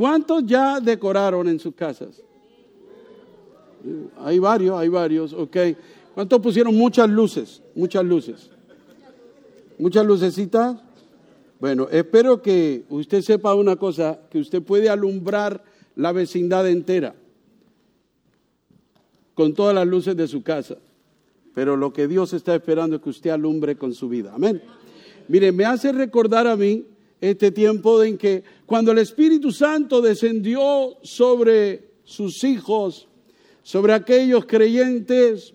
¿Cuántos ya decoraron en sus casas? Hay varios, hay varios, ok. ¿Cuántos pusieron muchas luces? Muchas luces. Muchas lucecitas. Bueno, espero que usted sepa una cosa, que usted puede alumbrar la vecindad entera con todas las luces de su casa. Pero lo que Dios está esperando es que usted alumbre con su vida. Amén. Mire, me hace recordar a mí este tiempo en que cuando el Espíritu Santo descendió sobre sus hijos, sobre aquellos creyentes,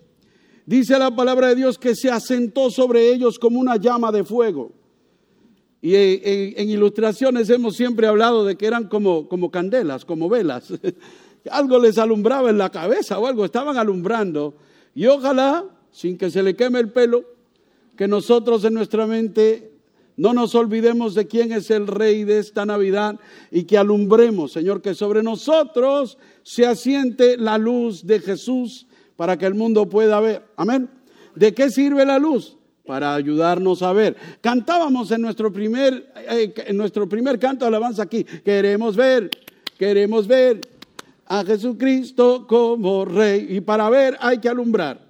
dice la palabra de Dios que se asentó sobre ellos como una llama de fuego. Y en, ilustraciones hemos siempre hablado de que eran como, como candelas, como velas. algo les alumbraba en la cabeza o algo, estaban alumbrando. Y ojalá, sin que se le queme el pelo, que nosotros en nuestra mente no nos olvidemos de quién es el rey de esta Navidad y que alumbremos, Señor, que sobre nosotros se asiente la luz de Jesús para que el mundo pueda ver. Amén. ¿De qué sirve la luz? Para ayudarnos a ver. Cantábamos en nuestro primer, eh, en nuestro primer canto de alabanza aquí. Queremos ver, queremos ver a Jesucristo como rey. Y para ver hay que alumbrar.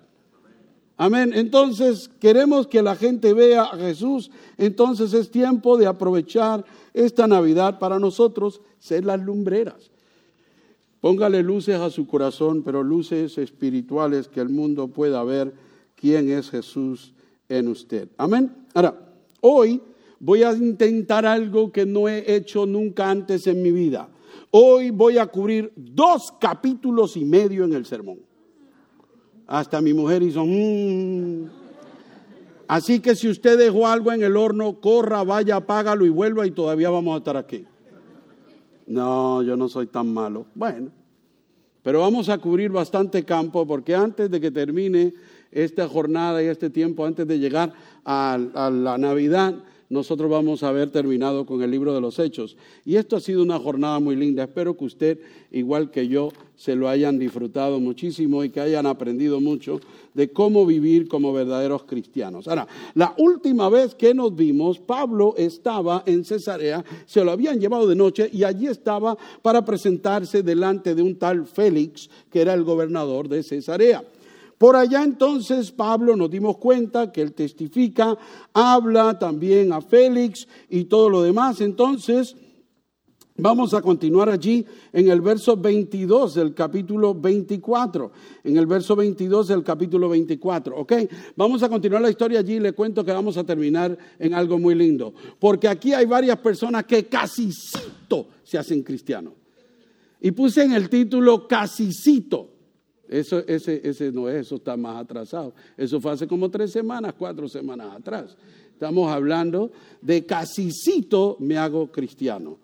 Amén. Entonces queremos que la gente vea a Jesús. Entonces es tiempo de aprovechar esta Navidad para nosotros ser las lumbreras. Póngale luces a su corazón, pero luces espirituales que el mundo pueda ver quién es Jesús en usted. Amén. Ahora, hoy voy a intentar algo que no he hecho nunca antes en mi vida. Hoy voy a cubrir dos capítulos y medio en el sermón. Hasta mi mujer hizo... Mm". Así que si usted dejó algo en el horno, corra, vaya, apágalo y vuelva y todavía vamos a estar aquí. No, yo no soy tan malo. Bueno, pero vamos a cubrir bastante campo porque antes de que termine esta jornada y este tiempo, antes de llegar a, a la Navidad, nosotros vamos a haber terminado con el libro de los Hechos. Y esto ha sido una jornada muy linda. Espero que usted, igual que yo, se lo hayan disfrutado muchísimo y que hayan aprendido mucho de cómo vivir como verdaderos cristianos. Ahora, la última vez que nos vimos, Pablo estaba en Cesarea, se lo habían llevado de noche y allí estaba para presentarse delante de un tal Félix, que era el gobernador de Cesarea. Por allá entonces Pablo nos dimos cuenta que él testifica, habla también a Félix y todo lo demás. Entonces vamos a continuar allí en el verso 22 del capítulo 24. En el verso 22 del capítulo 24, ¿ok? Vamos a continuar la historia allí y le cuento que vamos a terminar en algo muy lindo. Porque aquí hay varias personas que casi se hacen cristianos. Y puse en el título casicito. Eso, ese, ese no es, eso está más atrasado. Eso fue hace como tres semanas, cuatro semanas atrás. Estamos hablando de casicito me hago cristiano.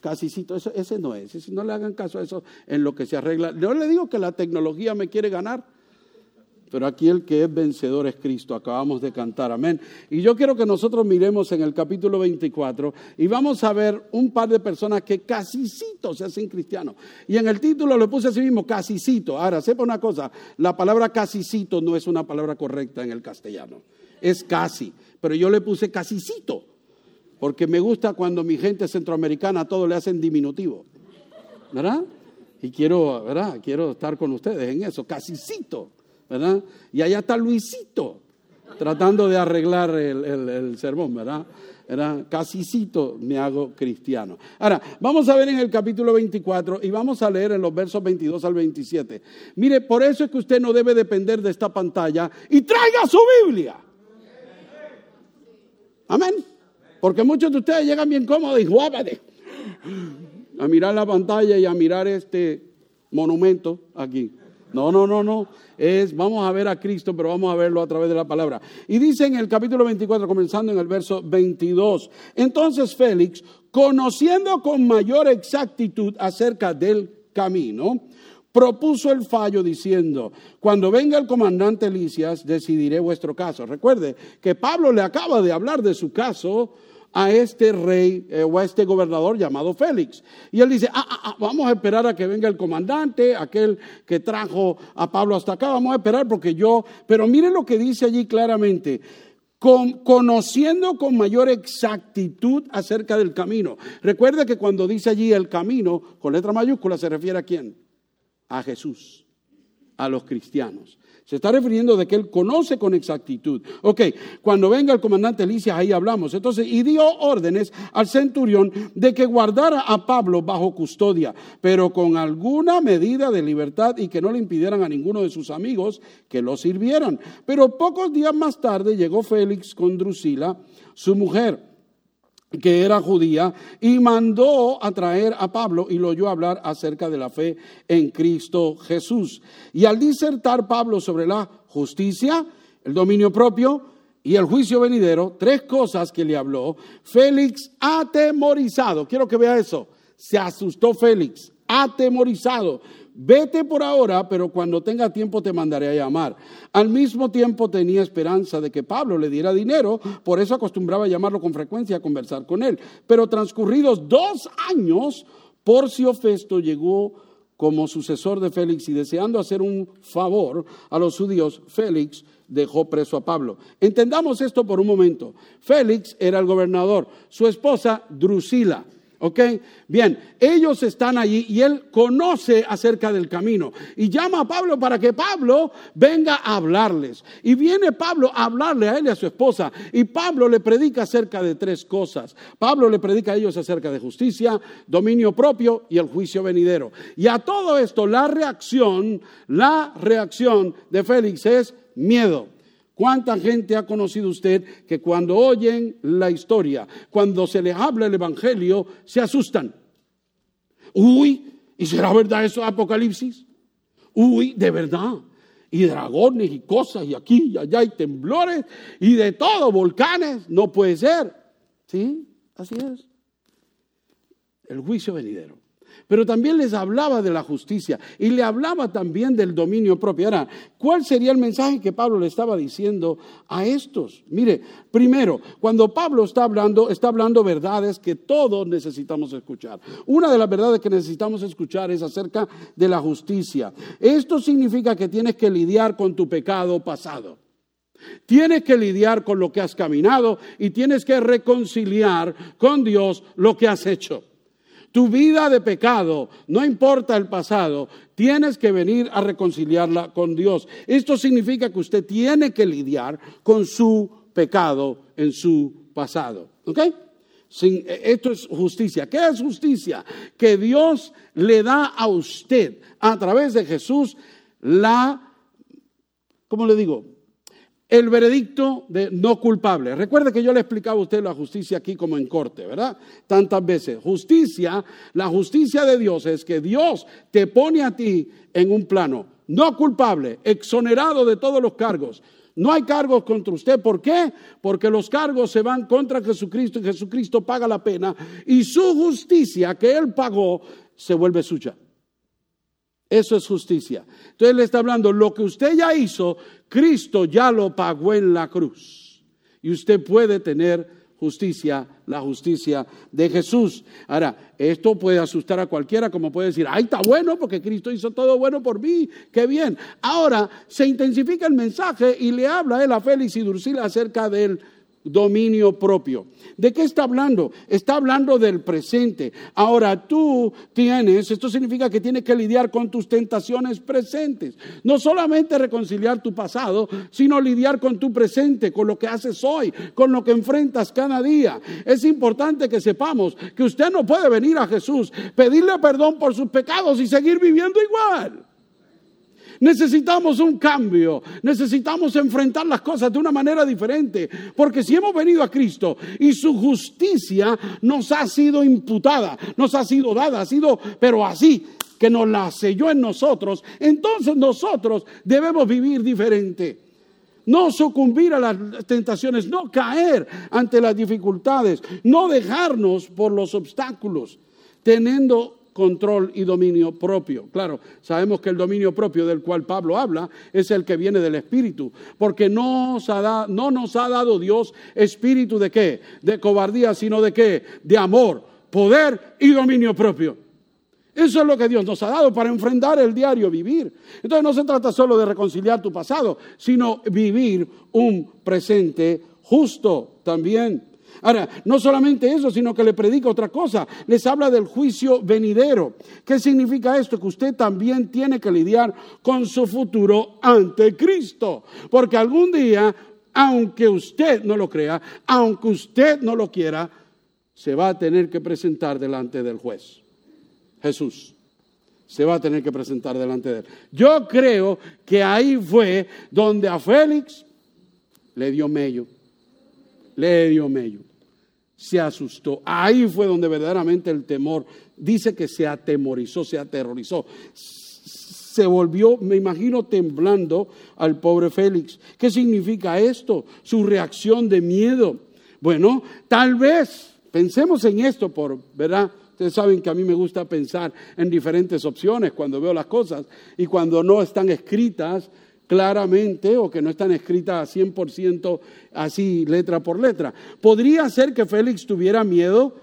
Casicito, eso, ese no es. no le hagan caso a eso en lo que se arregla. Yo le digo que la tecnología me quiere ganar. Pero aquí el que es vencedor es Cristo. Acabamos de cantar, amén. Y yo quiero que nosotros miremos en el capítulo 24 y vamos a ver un par de personas que casicito se hacen cristianos. Y en el título le puse así mismo, casicito. Ahora, sepa una cosa, la palabra casicito no es una palabra correcta en el castellano. Es casi. Pero yo le puse casicito. Porque me gusta cuando mi gente centroamericana todo le hacen diminutivo. ¿Verdad? Y quiero, ¿verdad? Quiero estar con ustedes en eso, casicito. Y allá está Luisito tratando de arreglar el, sermón, ¿verdad? Era casicito me hago cristiano. Ahora, vamos a ver en el capítulo 24 y vamos a leer en los versos 22 al 27. Mire, por eso es que usted no debe depender de esta pantalla y traiga su Biblia. Amén. Porque muchos de ustedes llegan bien cómodos y guápate a mirar la pantalla y a mirar este monumento aquí. No, no, no, no. Es, vamos a ver a Cristo, pero vamos a verlo a través de la palabra. Y dice en el capítulo 24, comenzando en el verso 22, entonces Félix, conociendo con mayor exactitud acerca del camino, propuso el fallo diciendo, cuando venga el comandante Licias, decidiré vuestro caso. Recuerde que Pablo le acaba de hablar de su caso a este rey eh, o a este gobernador llamado Félix. Y él dice, ah, ah, ah, vamos a esperar a que venga el comandante, aquel que trajo a Pablo hasta acá, vamos a esperar porque yo, pero mire lo que dice allí claramente, conociendo con mayor exactitud acerca del camino. Recuerde que cuando dice allí el camino, con letra mayúscula, se refiere a quién? A Jesús, a los cristianos. Se está refiriendo de que él conoce con exactitud. Ok, cuando venga el comandante Elías, ahí hablamos. Entonces, y dio órdenes al centurión de que guardara a Pablo bajo custodia, pero con alguna medida de libertad y que no le impidieran a ninguno de sus amigos que lo sirvieran. Pero pocos días más tarde llegó Félix con Drusila, su mujer que era judía, y mandó a traer a Pablo y lo oyó hablar acerca de la fe en Cristo Jesús. Y al disertar Pablo sobre la justicia, el dominio propio y el juicio venidero, tres cosas que le habló, Félix atemorizado, quiero que vea eso, se asustó Félix, atemorizado, Vete por ahora, pero cuando tenga tiempo te mandaré a llamar. Al mismo tiempo tenía esperanza de que Pablo le diera dinero, por eso acostumbraba llamarlo con frecuencia a conversar con él. Pero transcurridos dos años, Porcio Festo llegó como sucesor de Félix y deseando hacer un favor a los judíos, Félix dejó preso a Pablo. Entendamos esto por un momento. Félix era el gobernador, su esposa Drusila ¿Ok? Bien, ellos están allí y él conoce acerca del camino y llama a Pablo para que Pablo venga a hablarles. Y viene Pablo a hablarle a él y a su esposa y Pablo le predica acerca de tres cosas. Pablo le predica a ellos acerca de justicia, dominio propio y el juicio venidero. Y a todo esto la reacción, la reacción de Félix es miedo. ¿Cuánta gente ha conocido usted que cuando oyen la historia, cuando se les habla el Evangelio, se asustan? Uy, ¿y será verdad eso Apocalipsis? Uy, de verdad. Y dragones y cosas, y aquí y allá, y temblores, y de todo, volcanes. No puede ser. ¿Sí? Así es. El juicio venidero pero también les hablaba de la justicia y le hablaba también del dominio propio. Ahora, ¿cuál sería el mensaje que Pablo le estaba diciendo a estos? Mire, primero, cuando Pablo está hablando, está hablando verdades que todos necesitamos escuchar. Una de las verdades que necesitamos escuchar es acerca de la justicia. Esto significa que tienes que lidiar con tu pecado pasado. Tienes que lidiar con lo que has caminado y tienes que reconciliar con Dios lo que has hecho tu vida de pecado, no importa el pasado, tienes que venir a reconciliarla con Dios. Esto significa que usted tiene que lidiar con su pecado en su pasado. ¿Ok? esto es justicia. ¿Qué es justicia? Que Dios le da a usted a través de Jesús la, ¿cómo le digo? El veredicto de no culpable. Recuerde que yo le explicaba a usted la justicia aquí como en corte, ¿verdad? Tantas veces. Justicia, la justicia de Dios es que Dios te pone a ti en un plano no culpable, exonerado de todos los cargos. No hay cargos contra usted. ¿Por qué? Porque los cargos se van contra Jesucristo y Jesucristo paga la pena y su justicia que Él pagó se vuelve suya. Eso es justicia. Entonces le está hablando, lo que usted ya hizo, Cristo ya lo pagó en la cruz. Y usted puede tener justicia, la justicia de Jesús. Ahora, esto puede asustar a cualquiera, como puede decir, ay, está bueno porque Cristo hizo todo bueno por mí, qué bien. Ahora se intensifica el mensaje y le habla él a Félix y Drusila acerca del dominio propio. ¿De qué está hablando? Está hablando del presente. Ahora tú tienes, esto significa que tienes que lidiar con tus tentaciones presentes. No solamente reconciliar tu pasado, sino lidiar con tu presente, con lo que haces hoy, con lo que enfrentas cada día. Es importante que sepamos que usted no puede venir a Jesús, pedirle perdón por sus pecados y seguir viviendo igual. Necesitamos un cambio, necesitamos enfrentar las cosas de una manera diferente, porque si hemos venido a Cristo y su justicia nos ha sido imputada, nos ha sido dada, ha sido, pero así, que nos la selló en nosotros, entonces nosotros debemos vivir diferente. No sucumbir a las tentaciones, no caer ante las dificultades, no dejarnos por los obstáculos, teniendo control y dominio propio. Claro, sabemos que el dominio propio del cual Pablo habla es el que viene del Espíritu, porque no nos ha, dado Dios espíritu de qué? De cobardía, sino de qué? De amor, poder y dominio propio. Eso es lo que Dios nos ha dado para enfrentar el diario vivir. Entonces no se trata solo de reconciliar tu pasado, sino vivir un presente justo también. Ahora, no solamente eso, sino que le predica otra cosa. Les habla del juicio venidero. ¿Qué significa esto? Que usted también tiene que lidiar con su futuro ante Cristo. Porque algún día, aunque usted no lo crea, aunque usted no lo quiera, se va a tener que presentar delante del juez. Jesús se va a tener que presentar delante de él. Yo creo que ahí fue donde a Félix le dio mello, le dio mello, se asustó. Ahí fue donde verdaderamente el temor, dice que se atemorizó, se aterrorizó. Se volvió, me imagino, temblando al pobre Félix. ¿Qué significa esto? Su reacción de miedo. Bueno, tal vez, pensemos en esto por, ¿verdad? Ustedes saben que a mí me gusta pensar en diferentes opciones cuando veo las cosas y cuando no están escritas claramente o que no están escritas 100% así letra por letra. Podría ser que Félix tuviera miedo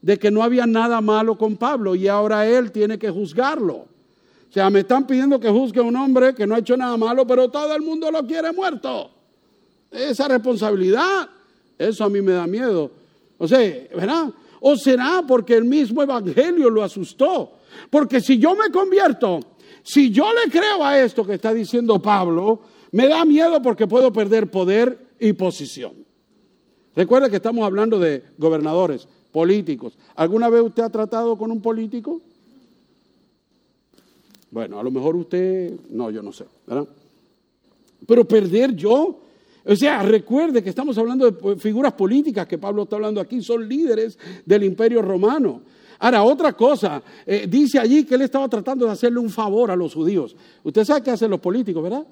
de que no había nada malo con Pablo y ahora él tiene que juzgarlo. O sea, me están pidiendo que juzgue a un hombre que no ha hecho nada malo, pero todo el mundo lo quiere muerto. Esa responsabilidad, eso a mí me da miedo. O sea, ¿verdad? ¿O será porque el mismo Evangelio lo asustó? Porque si yo me convierto, si yo le creo a esto que está diciendo Pablo, me da miedo porque puedo perder poder y posición. Recuerda que estamos hablando de gobernadores, políticos. ¿Alguna vez usted ha tratado con un político? Bueno, a lo mejor usted, no, yo no sé, ¿verdad? Pero perder yo o sea, recuerde que estamos hablando de figuras políticas que Pablo está hablando aquí, son líderes del imperio romano. Ahora, otra cosa, eh, dice allí que él estaba tratando de hacerle un favor a los judíos. Usted sabe qué hacen los políticos, ¿verdad?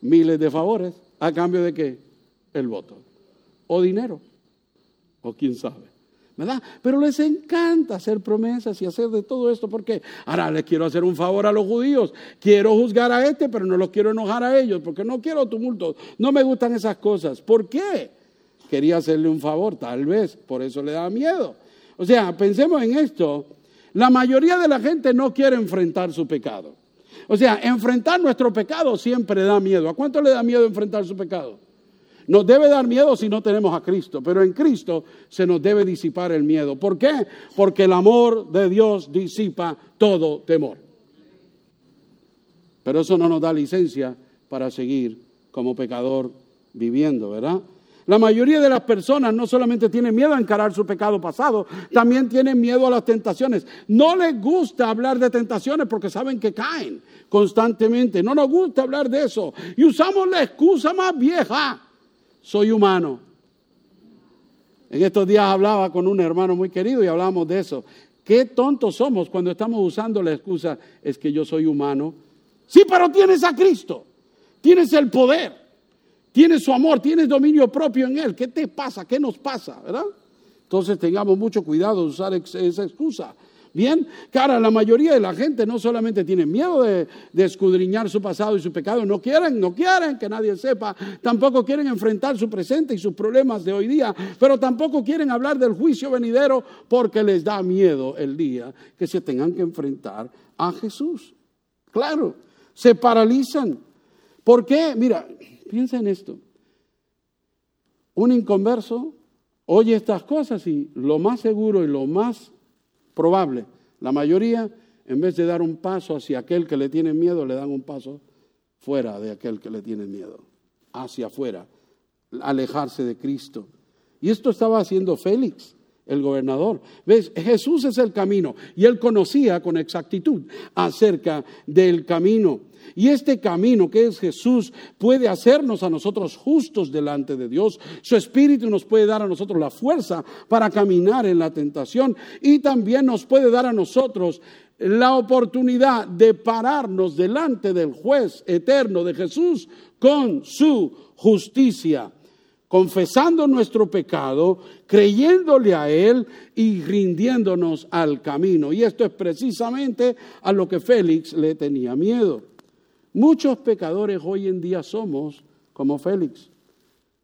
Miles de favores. ¿A cambio de qué? El voto. O dinero. O quién sabe. ¿verdad? Pero les encanta hacer promesas y hacer de todo esto porque ahora les quiero hacer un favor a los judíos, quiero juzgar a este, pero no los quiero enojar a ellos porque no quiero tumultos, no me gustan esas cosas. ¿Por qué? Quería hacerle un favor, tal vez, por eso le da miedo. O sea, pensemos en esto, la mayoría de la gente no quiere enfrentar su pecado. O sea, enfrentar nuestro pecado siempre da miedo. ¿A cuánto le da miedo enfrentar su pecado? Nos debe dar miedo si no tenemos a Cristo, pero en Cristo se nos debe disipar el miedo. ¿Por qué? Porque el amor de Dios disipa todo temor. Pero eso no nos da licencia para seguir como pecador viviendo, ¿verdad? La mayoría de las personas no solamente tienen miedo a encarar su pecado pasado, también tienen miedo a las tentaciones. No les gusta hablar de tentaciones porque saben que caen constantemente. No nos gusta hablar de eso. Y usamos la excusa más vieja soy humano. En estos días hablaba con un hermano muy querido y hablábamos de eso. Qué tontos somos cuando estamos usando la excusa, es que yo soy humano. Sí, pero tienes a Cristo, tienes el poder, tienes su amor, tienes dominio propio en Él. ¿Qué te pasa? ¿Qué nos pasa? ¿Verdad? Entonces tengamos mucho cuidado de usar esa excusa. Bien, cara, la mayoría de la gente no solamente tiene miedo de, escudriñar su pasado y su pecado, no quieren, no quieren que nadie sepa, tampoco quieren enfrentar su presente y sus problemas de hoy día, pero tampoco quieren hablar del juicio venidero porque les da miedo el día que se tengan que enfrentar a Jesús. Claro, se paralizan. ¿Por qué? Mira, piensa en esto. Un inconverso oye estas cosas y lo más seguro y lo más probable. La mayoría, en vez de dar un paso hacia aquel que le tiene miedo, le dan un paso fuera de aquel que le tiene miedo, hacia afuera, alejarse de Cristo. Y esto estaba haciendo Félix, el gobernador. ¿Ves? Jesús es el camino y él conocía con exactitud acerca del camino. Y este camino que es Jesús puede hacernos a nosotros justos delante de Dios. Su Espíritu nos puede dar a nosotros la fuerza para caminar en la tentación y también nos puede dar a nosotros la oportunidad de pararnos delante del juez eterno de Jesús con su justicia confesando nuestro pecado, creyéndole a Él y rindiéndonos al camino. Y esto es precisamente a lo que Félix le tenía miedo. Muchos pecadores hoy en día somos como Félix.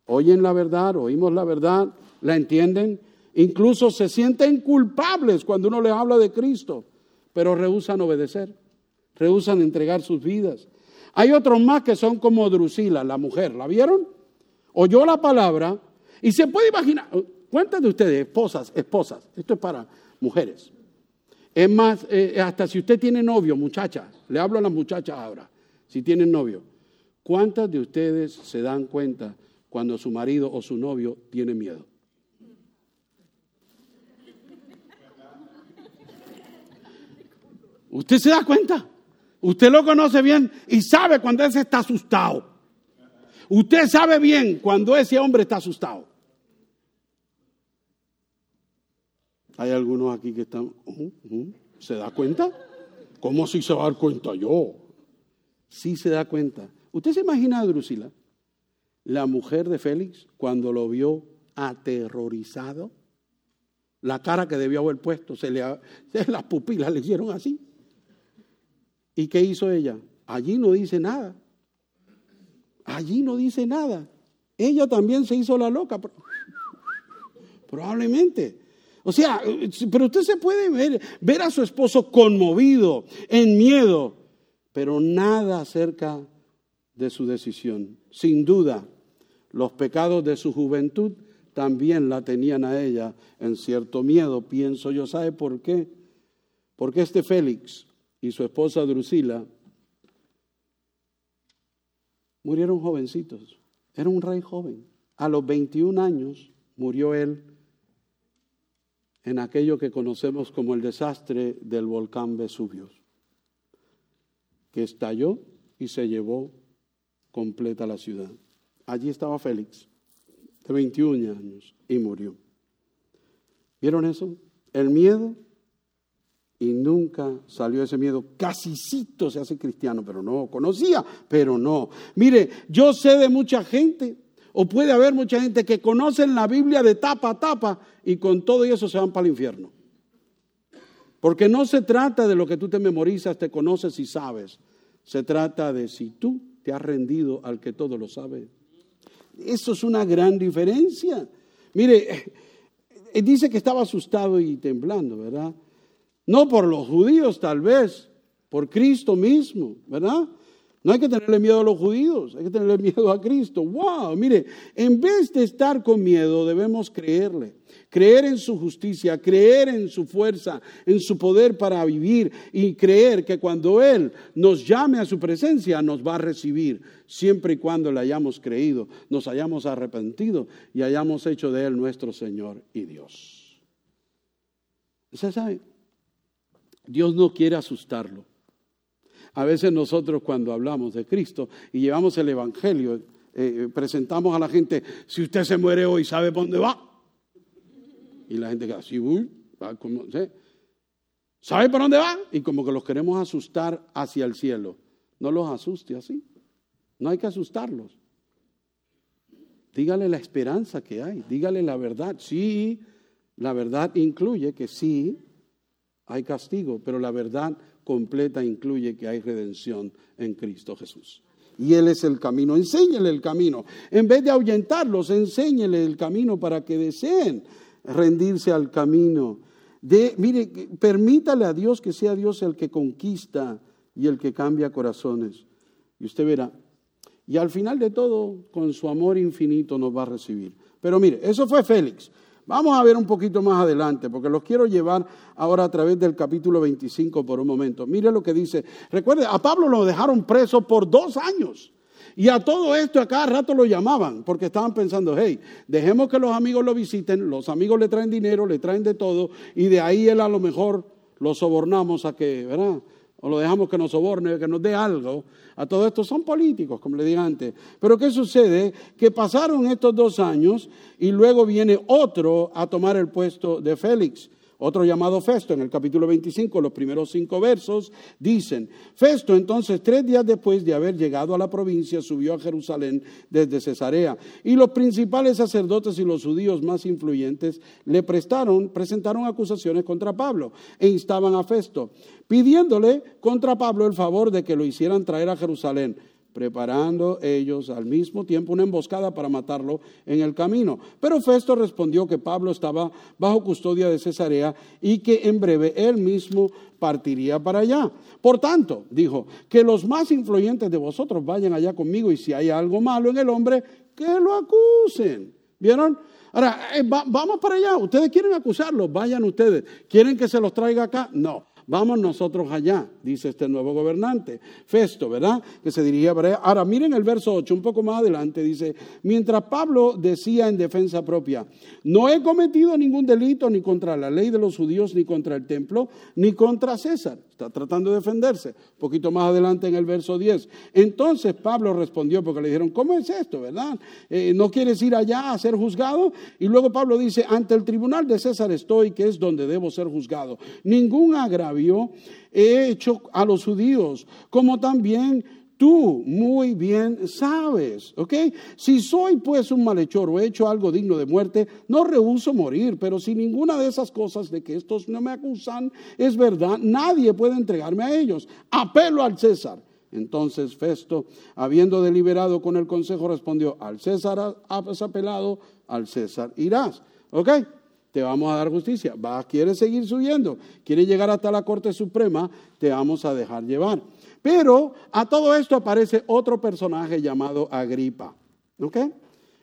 Oyen la verdad, oímos la verdad, la entienden, incluso se sienten culpables cuando uno les habla de Cristo, pero rehusan obedecer, rehusan entregar sus vidas. Hay otros más que son como Drusila, la mujer, ¿la vieron? Oyó la palabra, Y se puede imaginar, ¿cuántas de ustedes, esposas, esposas, esto es para mujeres? Es más, eh, hasta si usted tiene novio, muchacha, le hablo a las muchachas ahora, si tienen novio, ¿cuántas de ustedes se dan cuenta cuando su marido o su novio tiene miedo? ¿Usted se da cuenta? Usted lo conoce bien y sabe cuando ese está asustado. Usted sabe bien cuando ese hombre está asustado. Hay algunos aquí que están, ¿se da cuenta? ¿Cómo si se va a dar cuenta yo? Sí se da cuenta. ¿Usted se imagina Drusila, la mujer de Félix, cuando lo vio aterrorizado? La cara que debió haber puesto, se le, las pupilas le hicieron así. ¿Y qué hizo ella? Allí no dice nada. Allí no dice nada. Ella también se hizo la loca. Probablemente. O sea, pero usted se puede ver, ver a su esposo conmovido, en miedo, pero nada acerca de su decisión. Sin duda, los pecados de su juventud también la tenían a ella en cierto miedo, pienso yo. ¿Sabe por qué? Porque este Félix y su esposa Drusila murieron jovencitos. Era un rey joven. A los 21 años murió él en aquello que conocemos como el desastre del volcán Vesubio, que estalló y se llevó completa la ciudad. Allí estaba Félix, de 21 años, y murió. ¿Vieron eso? El miedo y nunca salió ese miedo. Casicito se hace cristiano, pero no. Conocía, pero no. Mire, yo sé de mucha gente, o puede haber mucha gente que conocen la Biblia de tapa a tapa y con todo eso se van para el infierno. Porque no se trata de lo que tú te memorizas, te conoces y sabes. Se trata de si tú te has rendido al que todo lo sabe. Eso es una gran diferencia. Mire, eh, dice que estaba asustado y temblando, ¿verdad? No por los judíos tal vez, por Cristo mismo, ¿verdad? No hay que tenerle miedo a los judíos, hay que tenerle miedo a Cristo. ¡Wow! Mire, en vez de estar con miedo, debemos creerle. Creer en su justicia, creer en su fuerza, en su poder para vivir y creer que cuando Él nos llame a su presencia nos va a recibir, siempre y cuando le hayamos creído, nos hayamos arrepentido y hayamos hecho de Él nuestro Señor y Dios. ¿Usted sabe? Dios no quiere asustarlo. A veces nosotros cuando hablamos de Cristo y llevamos el Evangelio, eh, eh, presentamos a la gente, si usted se muere hoy, ¿sabe por dónde va? Y la gente queda así, va como, ¿sabe por dónde va? Y como que los queremos asustar hacia el cielo. No los asuste así. No hay que asustarlos. Dígale la esperanza que hay, dígale la verdad. Sí, la verdad incluye que sí, hay castigo, pero la verdad completa incluye que hay redención en Cristo Jesús. Y Él es el camino. Enséñele el camino. En vez de ahuyentarlos, enséñele el camino para que deseen rendirse al camino. Mire, permítale a Dios que sea Dios el que conquista y el que cambia corazones. Y usted verá. Y al final de todo, con su amor infinito nos va a recibir. Pero mire, eso fue Félix. Vamos a ver un poquito más adelante, porque los quiero llevar ahora a través del capítulo 25 por un momento. Mire lo que dice. Recuerde, a Pablo lo dejaron preso por dos años. Y a todo esto a cada rato lo llamaban, porque estaban pensando, hey, dejemos que los amigos lo visiten, los amigos le traen dinero, le traen de todo, y de ahí él a lo mejor lo sobornamos a que, ¿verdad? O lo dejamos que nos soborne, que nos dé algo. A todo esto son políticos, como le dije antes. Pero ¿qué sucede? Que pasaron estos dos años y luego viene otro a tomar el puesto de Félix. Otro llamado Festo, en el capítulo 25, los primeros cinco versos, dicen, Festo entonces tres días después de haber llegado a la provincia subió a Jerusalén desde Cesarea y los principales sacerdotes y los judíos más influyentes le prestaron, presentaron acusaciones contra Pablo e instaban a Festo, pidiéndole contra Pablo el favor de que lo hicieran traer a Jerusalén preparando ellos al mismo tiempo una emboscada para matarlo en el camino. Pero Festo respondió que Pablo estaba bajo custodia de Cesarea y que en breve él mismo partiría para allá. Por tanto, dijo, que los más influyentes de vosotros vayan allá conmigo y si hay algo malo en el hombre, que lo acusen. ¿Vieron? Ahora, eh, vamos para allá. Ustedes quieren acusarlos, vayan ustedes. ¿Quieren que se los traiga acá? No. Vamos nosotros allá, dice este nuevo gobernante, Festo, ¿verdad? Que se dirigía para allá. Ahora, miren el verso 8, un poco más adelante, dice, mientras Pablo decía en defensa propia, no he cometido ningún delito ni contra la ley de los judíos, ni contra el templo, ni contra César. Está tratando de defenderse. Un poquito más adelante en el verso 10. Entonces Pablo respondió porque le dijeron, ¿cómo es esto, verdad? Eh, ¿No quieres ir allá a ser juzgado? Y luego Pablo dice, ante el tribunal de César estoy, que es donde debo ser juzgado. Ningún agravio he hecho a los judíos, como también Tú muy bien sabes, ¿ok? Si soy pues un malhechor o he hecho algo digno de muerte, no rehuso morir, pero si ninguna de esas cosas de que estos no me acusan es verdad, nadie puede entregarme a ellos. Apelo al César. Entonces Festo, habiendo deliberado con el consejo, respondió, al César has apelado, al César irás. ¿Ok? Te vamos a dar justicia. Va, ¿Quieres seguir subiendo? ¿Quieres llegar hasta la Corte Suprema? Te vamos a dejar llevar. Pero a todo esto aparece otro personaje llamado Agripa. ¿Ok?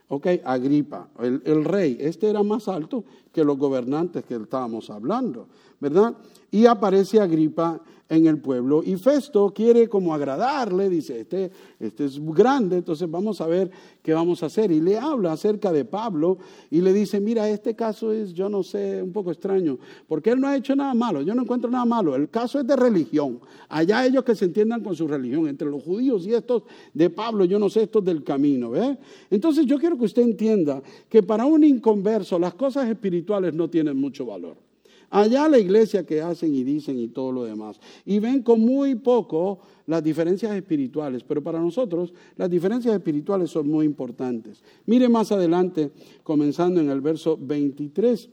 Ok, Agripa, el, el, rey. Este era más alto que los gobernantes que estábamos hablando, ¿verdad? Y aparece Agripa en el pueblo. Y Festo quiere como agradarle, dice, este, este es grande, entonces vamos a ver qué vamos a hacer. Y le habla acerca de Pablo y le dice, mira, este caso es, yo no sé, un poco extraño, porque él no ha hecho nada malo, yo no encuentro nada malo. El caso es de religión. Allá ellos que se entiendan con su religión, entre los judíos y estos de Pablo, yo no sé, estos del camino. ¿ve? Entonces yo quiero que usted entienda que para un inconverso las cosas espirituales no tienen mucho valor. Allá la iglesia que hacen y dicen y todo lo demás. Y ven con muy poco las diferencias espirituales, pero para nosotros las diferencias espirituales son muy importantes. Mire más adelante, comenzando en el verso 23.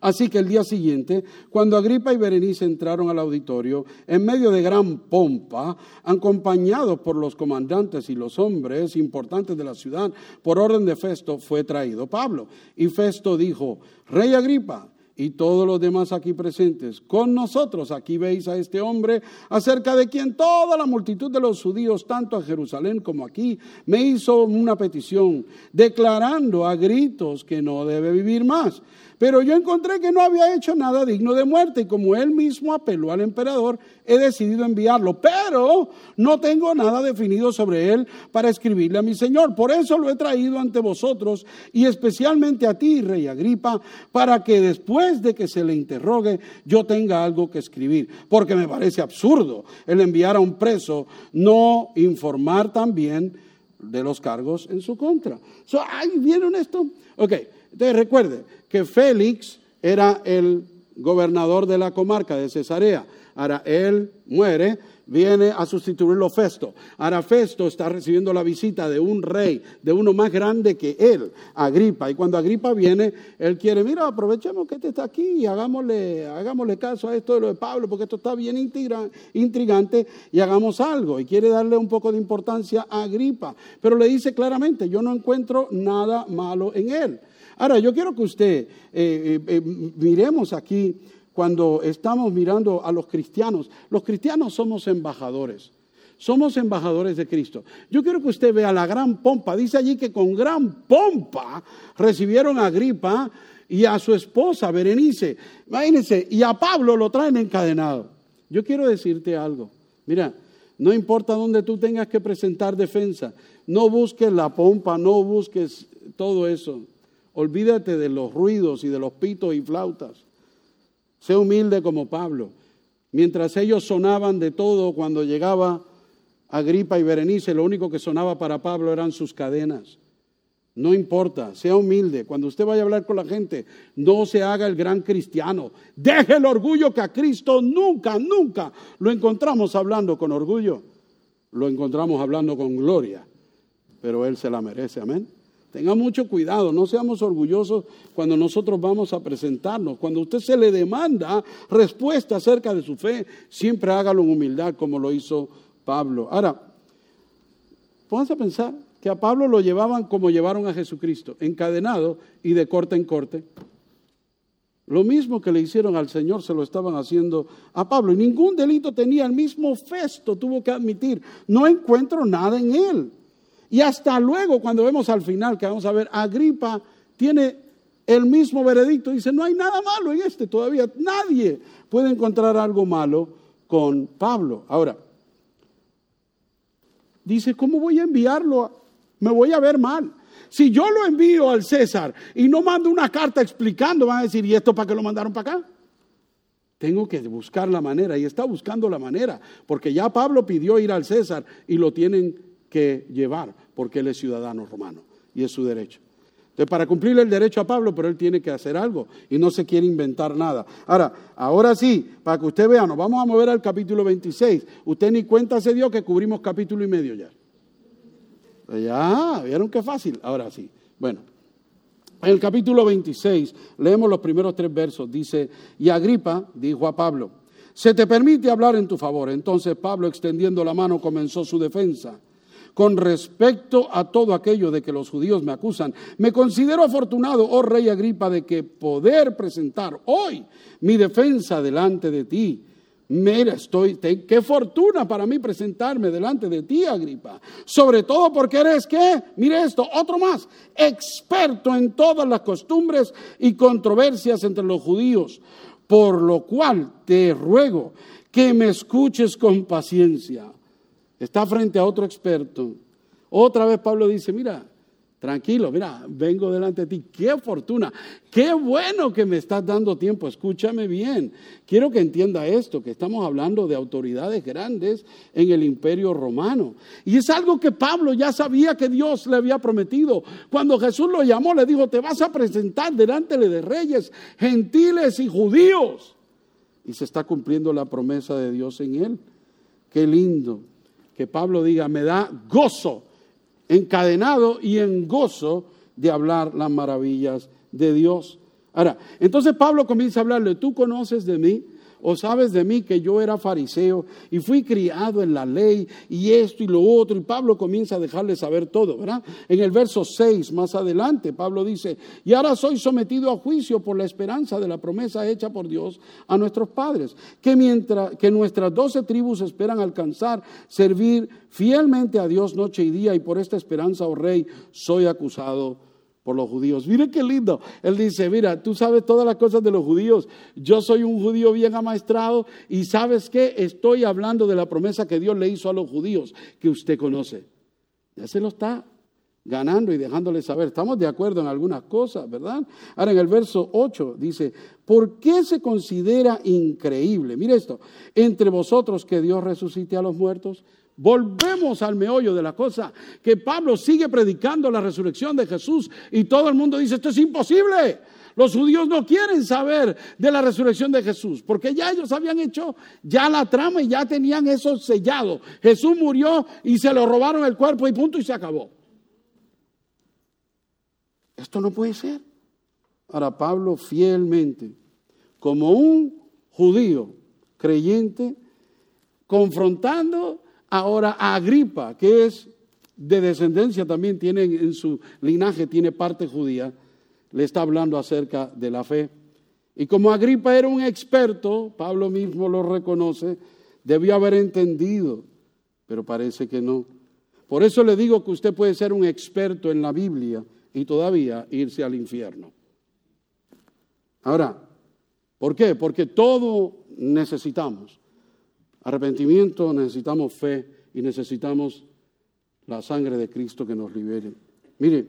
Así que el día siguiente, cuando Agripa y Berenice entraron al auditorio, en medio de gran pompa, acompañados por los comandantes y los hombres importantes de la ciudad, por orden de Festo, fue traído Pablo. Y Festo dijo, Rey Agripa, y todos los demás aquí presentes, con nosotros. Aquí veis a este hombre acerca de quien toda la multitud de los judíos, tanto a Jerusalén como aquí, me hizo una petición, declarando a gritos que no debe vivir más. Pero yo encontré que no había hecho nada digno de muerte y como él mismo apeló al emperador, he decidido enviarlo. Pero no tengo nada definido sobre él para escribirle a mi Señor. Por eso lo he traído ante vosotros y especialmente a ti, rey Agripa, para que después de que se le interrogue yo tenga algo que escribir. Porque me parece absurdo el enviar a un preso, no informar también de los cargos en su contra. So, ¿Vieron esto? Ok, entonces recuerde que Félix era el gobernador de la comarca de Cesarea. Ahora él muere, viene a sustituirlo Festo. Ahora Festo está recibiendo la visita de un rey, de uno más grande que él, Agripa. Y cuando Agripa viene, él quiere, mira, aprovechemos que este está aquí y hagámosle, hagámosle caso a esto de lo de Pablo, porque esto está bien intrigante y hagamos algo. Y quiere darle un poco de importancia a Agripa. Pero le dice claramente, yo no encuentro nada malo en él. Ahora, yo quiero que usted eh, eh, eh, miremos aquí cuando estamos mirando a los cristianos. Los cristianos somos embajadores. Somos embajadores de Cristo. Yo quiero que usted vea la gran pompa. Dice allí que con gran pompa recibieron a Agripa y a su esposa Berenice. Imagínense, y a Pablo lo traen encadenado. Yo quiero decirte algo. Mira, no importa dónde tú tengas que presentar defensa, no busques la pompa, no busques todo eso. Olvídate de los ruidos y de los pitos y flautas. Sé humilde como Pablo. Mientras ellos sonaban de todo cuando llegaba Agripa y Berenice, lo único que sonaba para Pablo eran sus cadenas. No importa, sea humilde. Cuando usted vaya a hablar con la gente, no se haga el gran cristiano. Deje el orgullo que a Cristo nunca, nunca lo encontramos hablando con orgullo. Lo encontramos hablando con gloria. Pero Él se la merece, amén. Tenga mucho cuidado, no seamos orgullosos cuando nosotros vamos a presentarnos. Cuando usted se le demanda respuesta acerca de su fe, siempre hágalo en humildad como lo hizo Pablo. Ahora, pónganse a pensar que a Pablo lo llevaban como llevaron a Jesucristo, encadenado y de corte en corte. Lo mismo que le hicieron al Señor se lo estaban haciendo a Pablo. Y ningún delito tenía el mismo festo, tuvo que admitir. No encuentro nada en él. Y hasta luego, cuando vemos al final, que vamos a ver, Agripa tiene el mismo veredicto. Dice, no hay nada malo en este todavía. Nadie puede encontrar algo malo con Pablo. Ahora, dice, ¿cómo voy a enviarlo? Me voy a ver mal. Si yo lo envío al César y no mando una carta explicando, van a decir, ¿y esto para qué lo mandaron para acá? Tengo que buscar la manera y está buscando la manera, porque ya Pablo pidió ir al César y lo tienen que llevar, porque él es ciudadano romano y es su derecho. Entonces, para cumplir el derecho a Pablo, pero él tiene que hacer algo y no se quiere inventar nada. Ahora, ahora sí, para que usted vea, nos vamos a mover al capítulo 26. Usted ni cuenta se dio que cubrimos capítulo y medio ya. Ya, vieron qué fácil. Ahora sí. Bueno, en el capítulo 26 leemos los primeros tres versos. Dice, y Agripa dijo a Pablo, se te permite hablar en tu favor. Entonces Pablo, extendiendo la mano, comenzó su defensa. Con respecto a todo aquello de que los judíos me acusan, me considero afortunado, oh rey Agripa, de que poder presentar hoy mi defensa delante de ti Mira, estoy, qué fortuna para mí presentarme delante de ti, Agripa. Sobre todo porque eres qué, mire esto, otro más, experto en todas las costumbres y controversias entre los judíos. Por lo cual te ruego que me escuches con paciencia. Está frente a otro experto. Otra vez Pablo dice, mira, Tranquilo, mira, vengo delante de ti. Qué fortuna, qué bueno que me estás dando tiempo. Escúchame bien. Quiero que entienda esto, que estamos hablando de autoridades grandes en el imperio romano. Y es algo que Pablo ya sabía que Dios le había prometido. Cuando Jesús lo llamó, le dijo, te vas a presentar delante de reyes, gentiles y judíos. Y se está cumpliendo la promesa de Dios en él. Qué lindo que Pablo diga, me da gozo encadenado y en gozo de hablar las maravillas de Dios. Ahora, entonces Pablo comienza a hablarle, tú conoces de mí, o sabes de mí que yo era fariseo y fui criado en la ley y esto y lo otro. Y Pablo comienza a dejarle saber todo, ¿verdad? En el verso 6, más adelante, Pablo dice, y ahora soy sometido a juicio por la esperanza de la promesa hecha por Dios a nuestros padres, que mientras que nuestras doce tribus esperan alcanzar, servir fielmente a Dios noche y día, y por esta esperanza, oh rey, soy acusado los judíos. Mire qué lindo. Él dice, mira, tú sabes todas las cosas de los judíos. Yo soy un judío bien amaestrado y sabes qué, estoy hablando de la promesa que Dios le hizo a los judíos, que usted conoce. Ya se lo está ganando y dejándole saber. Estamos de acuerdo en algunas cosas, ¿verdad? Ahora en el verso 8 dice, ¿por qué se considera increíble? Mire esto, entre vosotros que Dios resucite a los muertos. Volvemos al meollo de la cosa, que Pablo sigue predicando la resurrección de Jesús y todo el mundo dice, esto es imposible. Los judíos no quieren saber de la resurrección de Jesús, porque ya ellos habían hecho ya la trama y ya tenían eso sellado. Jesús murió y se lo robaron el cuerpo y punto y se acabó. Esto no puede ser. Ahora Pablo fielmente, como un judío creyente, confrontando ahora Agripa, que es de descendencia también, tiene en su linaje, tiene parte judía, le está hablando acerca de la fe. Y como Agripa era un experto, Pablo mismo lo reconoce, debió haber entendido, pero parece que no. Por eso le digo que usted puede ser un experto en la Biblia y todavía irse al infierno. Ahora, ¿por qué? Porque todo necesitamos Arrepentimiento, necesitamos fe y necesitamos la sangre de Cristo que nos libere. Mire,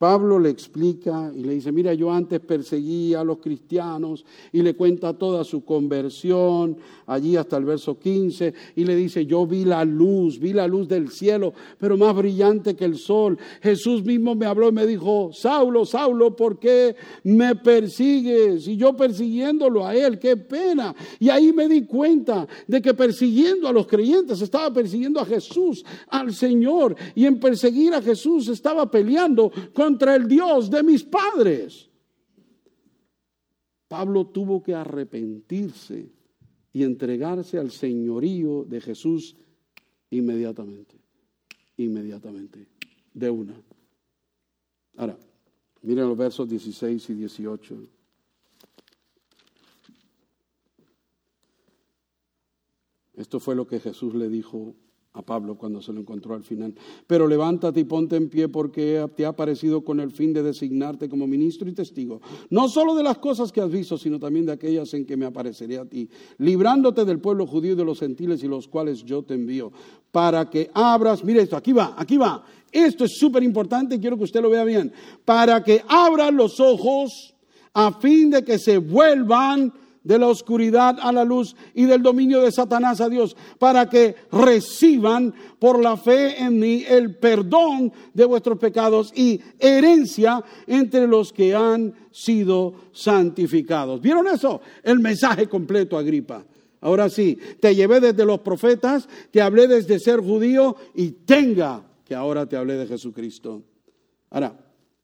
Pablo le explica y le dice, mira, yo antes perseguía a los cristianos y le cuenta toda su conversión, allí hasta el verso 15, y le dice, yo vi la luz, vi la luz del cielo, pero más brillante que el sol. Jesús mismo me habló y me dijo, Saulo, Saulo, ¿por qué me persigues? Y yo persiguiéndolo a él, qué pena. Y ahí me di cuenta de que persiguiendo a los creyentes estaba persiguiendo a Jesús, al Señor, y en perseguir a Jesús estaba peleando con contra el Dios de mis padres. Pablo tuvo que arrepentirse y entregarse al señorío de Jesús inmediatamente, inmediatamente, de una. Ahora, miren los versos 16 y 18. Esto fue lo que Jesús le dijo a Pablo cuando se lo encontró al final. Pero levántate y ponte en pie porque te ha parecido con el fin de designarte como ministro y testigo, no solo de las cosas que has visto, sino también de aquellas en que me apareceré a ti, librándote del pueblo judío y de los gentiles y los cuales yo te envío, para que abras, mire esto, aquí va, aquí va, esto es súper importante quiero que usted lo vea bien, para que abras los ojos a fin de que se vuelvan de la oscuridad a la luz y del dominio de Satanás a Dios, para que reciban por la fe en mí el perdón de vuestros pecados y herencia entre los que han sido santificados. ¿Vieron eso? El mensaje completo, Agripa. Ahora sí, te llevé desde los profetas, te hablé desde ser judío y tenga que ahora te hablé de Jesucristo. Ahora,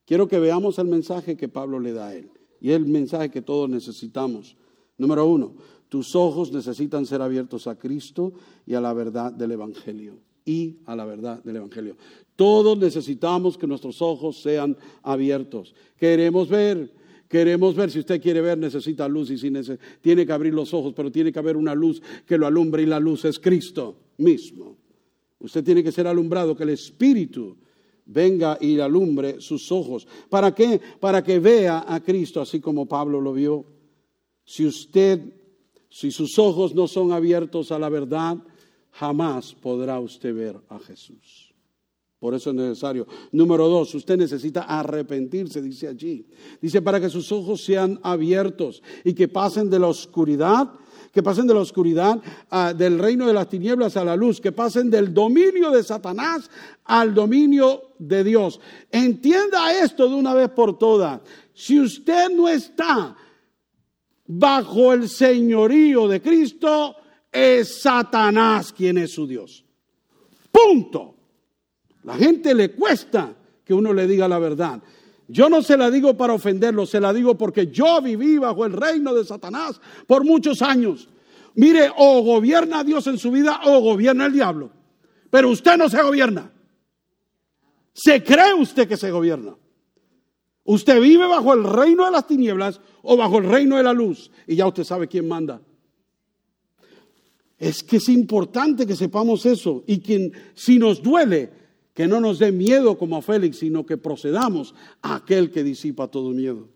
quiero que veamos el mensaje que Pablo le da a él y el mensaje que todos necesitamos. Número uno, tus ojos necesitan ser abiertos a Cristo y a la verdad del Evangelio. Y a la verdad del Evangelio. Todos necesitamos que nuestros ojos sean abiertos. Queremos ver, queremos ver. Si usted quiere ver, necesita luz y si tiene que abrir los ojos, pero tiene que haber una luz que lo alumbre y la luz es Cristo mismo. Usted tiene que ser alumbrado, que el Espíritu venga y alumbre sus ojos. ¿Para qué? Para que vea a Cristo así como Pablo lo vio. Si usted, si sus ojos no son abiertos a la verdad, jamás podrá usted ver a Jesús. Por eso es necesario. Número dos, usted necesita arrepentirse, dice allí. Dice para que sus ojos sean abiertos y que pasen de la oscuridad, que pasen de la oscuridad ah, del reino de las tinieblas a la luz, que pasen del dominio de Satanás al dominio de Dios. Entienda esto de una vez por todas. Si usted no está bajo el señorío de Cristo, es Satanás quien es su Dios. Punto. La gente le cuesta que uno le diga la verdad. Yo no se la digo para ofenderlo, se la digo porque yo viví bajo el reino de Satanás por muchos años. Mire, o gobierna Dios en su vida o gobierna el diablo. Pero usted no se gobierna. Se cree usted que se gobierna. Usted vive bajo el reino de las tinieblas o bajo el reino de la luz. Y ya usted sabe quién manda. Es que es importante que sepamos eso. Y quien, si nos duele, que no nos dé miedo como a Félix, sino que procedamos a aquel que disipa todo miedo.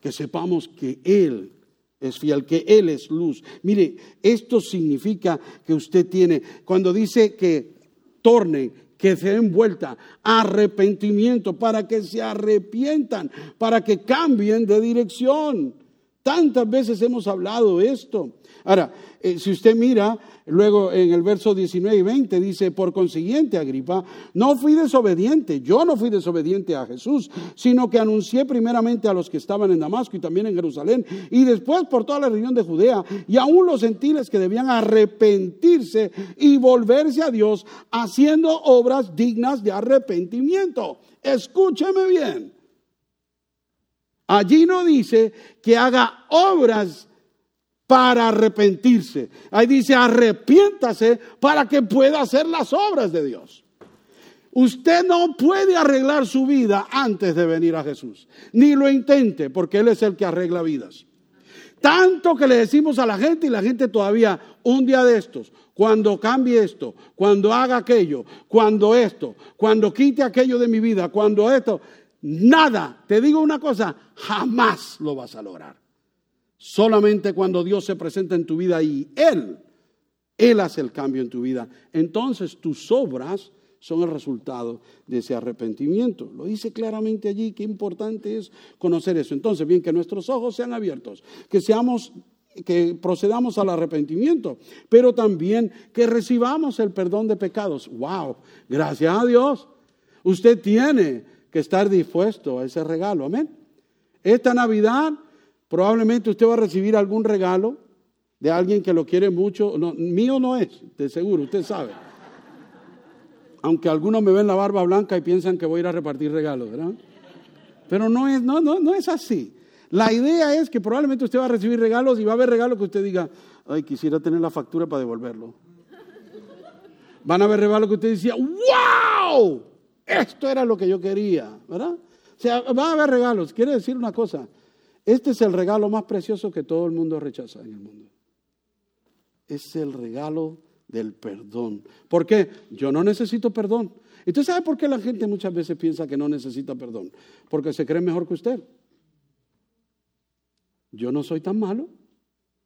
Que sepamos que Él es fiel, que Él es luz. Mire, esto significa que usted tiene, cuando dice que torne, que se den vuelta, arrepentimiento, para que se arrepientan, para que cambien de dirección. Tantas veces hemos hablado esto. Ahora, eh, si usted mira, luego en el verso 19 y 20 dice, por consiguiente, Agripa, no fui desobediente, yo no fui desobediente a Jesús, sino que anuncié primeramente a los que estaban en Damasco y también en Jerusalén, y después por toda la región de Judea, y aún los gentiles que debían arrepentirse y volverse a Dios, haciendo obras dignas de arrepentimiento. Escúcheme bien. Allí no dice que haga obras para arrepentirse. Ahí dice, arrepiéntase para que pueda hacer las obras de Dios. Usted no puede arreglar su vida antes de venir a Jesús. Ni lo intente, porque Él es el que arregla vidas. Tanto que le decimos a la gente y la gente todavía, un día de estos, cuando cambie esto, cuando haga aquello, cuando esto, cuando quite aquello de mi vida, cuando esto, nada, te digo una cosa, jamás lo vas a lograr. Solamente cuando Dios se presenta en tu vida y Él, Él hace el cambio en tu vida, entonces tus obras son el resultado de ese arrepentimiento. Lo dice claramente allí, qué importante es conocer eso. Entonces, bien, que nuestros ojos sean abiertos, que seamos que procedamos al arrepentimiento, pero también que recibamos el perdón de pecados. Wow, gracias a Dios. Usted tiene que estar dispuesto a ese regalo. Amén. Esta Navidad probablemente usted va a recibir algún regalo de alguien que lo quiere mucho. Mío no es, de seguro, usted sabe. Aunque algunos me ven la barba blanca y piensan que voy a ir a repartir regalos, ¿verdad? Pero no es, no, no, no es así. La idea es que probablemente usted va a recibir regalos y va a haber regalos que usted diga, ay, quisiera tener la factura para devolverlo. Van a haber regalos que usted decía, wow, esto era lo que yo quería, ¿verdad? O sea, va a haber regalos. Quiere decir una cosa, este es el regalo más precioso que todo el mundo rechaza en el mundo. Es el regalo del perdón. ¿Por qué? Yo no necesito perdón. Entonces, ¿sabe por qué la gente muchas veces piensa que no necesita perdón? Porque se cree mejor que usted. Yo no soy tan malo.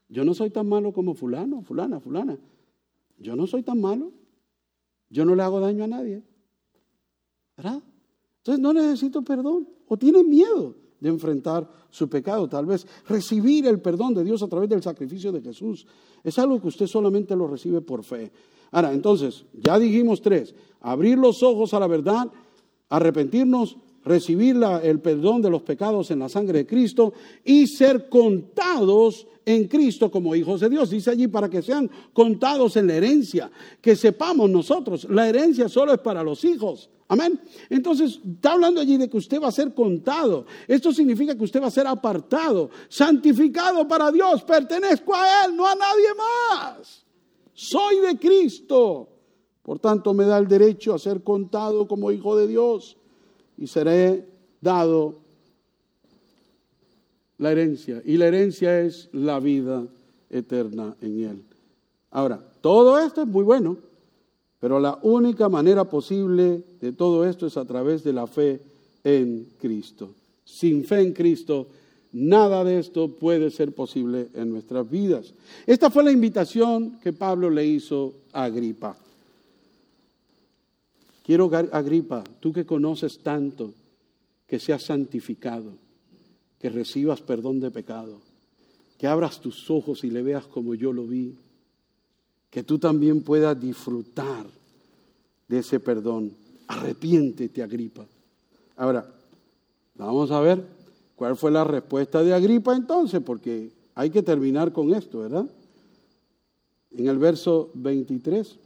Yo no soy tan malo como fulano, fulana, fulana. Yo no soy tan malo. Yo no le hago daño a nadie. Entonces no necesito perdón. O tiene miedo de enfrentar su pecado. Tal vez recibir el perdón de Dios a través del sacrificio de Jesús es algo que usted solamente lo recibe por fe. Ahora, entonces, ya dijimos tres. Abrir los ojos a la verdad, arrepentirnos, recibir el perdón de los pecados en la sangre de Cristo y ser contados en Cristo como hijos de Dios. Dice allí para que sean contados en la herencia, que sepamos nosotros, la herencia solo es para los hijos. Amén. Entonces, está hablando allí de que usted va a ser contado. Esto significa que usted va a ser apartado, santificado para Dios. Pertenezco a Él, no a nadie más. Soy de Cristo. Por tanto, me da el derecho a ser contado como hijo de Dios y seré dado la herencia. Y la herencia es la vida eterna en Él. Ahora, todo esto es muy bueno, pero la única manera posible de todo esto es a través de la fe en Cristo. Sin fe en Cristo, nada de esto puede ser posible en nuestras vidas. Esta fue la invitación que Pablo le hizo a Agripa. Quiero, Agripa, tú que conoces tanto, que seas santificado, que recibas perdón de pecado, que abras tus ojos y le veas como yo lo vi, que tú también puedas disfrutar de ese perdón. Arrepiéntete, Agripa. Ahora, vamos a ver cuál fue la respuesta de Agripa entonces, porque hay que terminar con esto, ¿verdad? En el verso 23.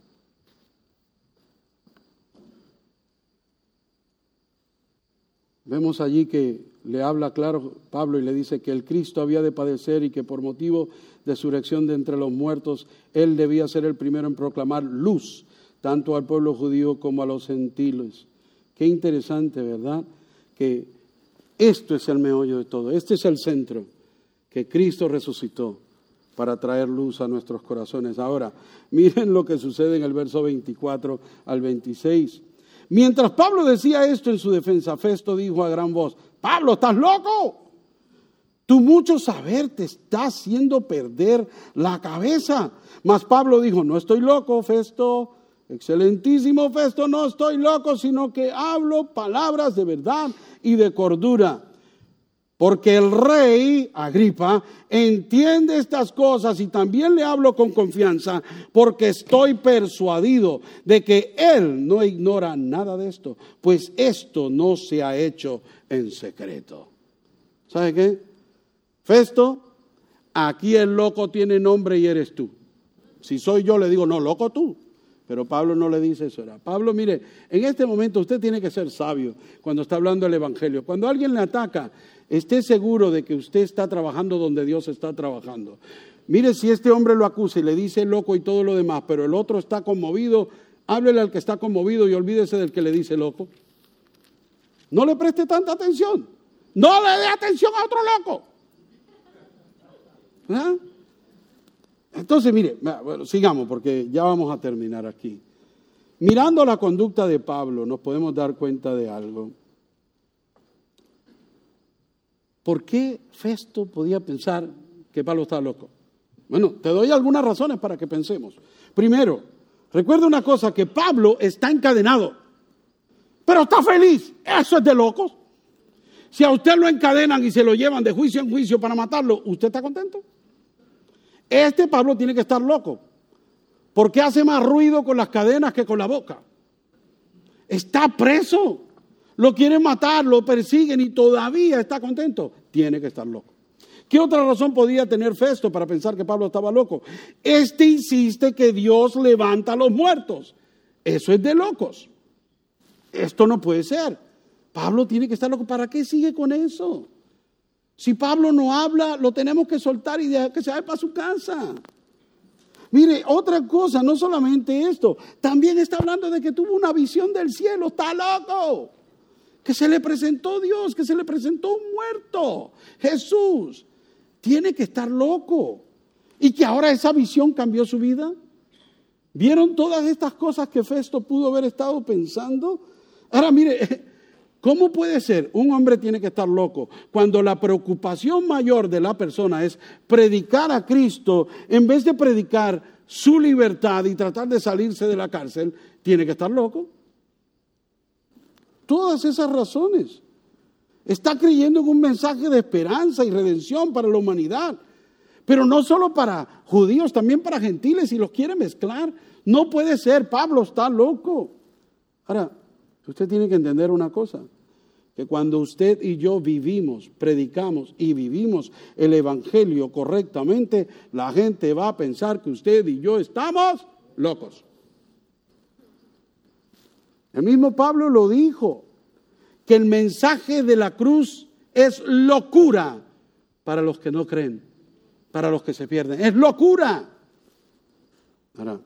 Vemos allí que le habla claro Pablo y le dice que el Cristo había de padecer y que por motivo de su reacción de entre los muertos, él debía ser el primero en proclamar luz, tanto al pueblo judío como a los gentiles. Qué interesante, ¿verdad? Que esto es el meollo de todo, este es el centro, que Cristo resucitó para traer luz a nuestros corazones. Ahora, miren lo que sucede en el verso 24 al 26. Mientras Pablo decía esto en su defensa, Festo dijo a gran voz, Pablo, ¿estás loco? Tu mucho saber te está haciendo perder la cabeza. Mas Pablo dijo, no estoy loco, Festo, excelentísimo Festo, no estoy loco, sino que hablo palabras de verdad y de cordura. Porque el rey, Agripa, entiende estas cosas y también le hablo con confianza porque estoy persuadido de que él no ignora nada de esto, pues esto no se ha hecho en secreto. ¿Sabe qué? Festo, aquí el loco tiene nombre y eres tú. Si soy yo, le digo, no, loco tú. Pero Pablo no le dice eso. Pablo, mire, en este momento usted tiene que ser sabio cuando está hablando del Evangelio. Cuando alguien le ataca, esté seguro de que usted está trabajando donde Dios está trabajando. Mire, si este hombre lo acusa y le dice loco y todo lo demás, pero el otro está conmovido, háblele al que está conmovido y olvídese del que le dice loco. No le preste tanta atención. No le dé atención a otro loco. ¿Ah? Entonces, mire, sigamos porque ya vamos a terminar aquí. Mirando la conducta de Pablo, nos podemos dar cuenta de algo. ¿Por qué Festo podía pensar que Pablo estaba loco? Bueno, te doy algunas razones para que pensemos. Primero, recuerda una cosa, que Pablo está encadenado, pero está feliz. Eso es de locos. Si a usted lo encadenan y se lo llevan de juicio en juicio para matarlo, ¿usted está contento? Este Pablo tiene que estar loco, porque hace más ruido con las cadenas que con la boca. Está preso. Lo quieren matar, lo persiguen y todavía está contento. Tiene que estar loco. ¿Qué otra razón podía tener Festo para pensar que Pablo estaba loco? Este insiste que Dios levanta a los muertos. Eso es de locos. Esto no puede ser. Pablo tiene que estar loco. ¿Para qué sigue con eso? Si Pablo no habla, lo tenemos que soltar y dejar que se vaya para su casa. Mire, otra cosa, no solamente esto, también está hablando de que tuvo una visión del cielo, está loco que se le presentó Dios, que se le presentó un muerto, Jesús. Tiene que estar loco. Y que ahora esa visión cambió su vida. ¿Vieron todas estas cosas que Festo pudo haber estado pensando? Ahora mire, ¿cómo puede ser? Un hombre tiene que estar loco cuando la preocupación mayor de la persona es predicar a Cristo en vez de predicar su libertad y tratar de salirse de la cárcel, tiene que estar loco. Todas esas razones. Está creyendo en un mensaje de esperanza y redención para la humanidad. Pero no solo para judíos, también para gentiles, y los quiere mezclar. No puede ser, Pablo está loco. Ahora, usted tiene que entender una cosa, que cuando usted y yo vivimos, predicamos y vivimos el Evangelio correctamente, la gente va a pensar que usted y yo estamos locos. El mismo Pablo lo dijo, que el mensaje de la cruz es locura para los que no creen para los que se pierden. Es locura. Ahora,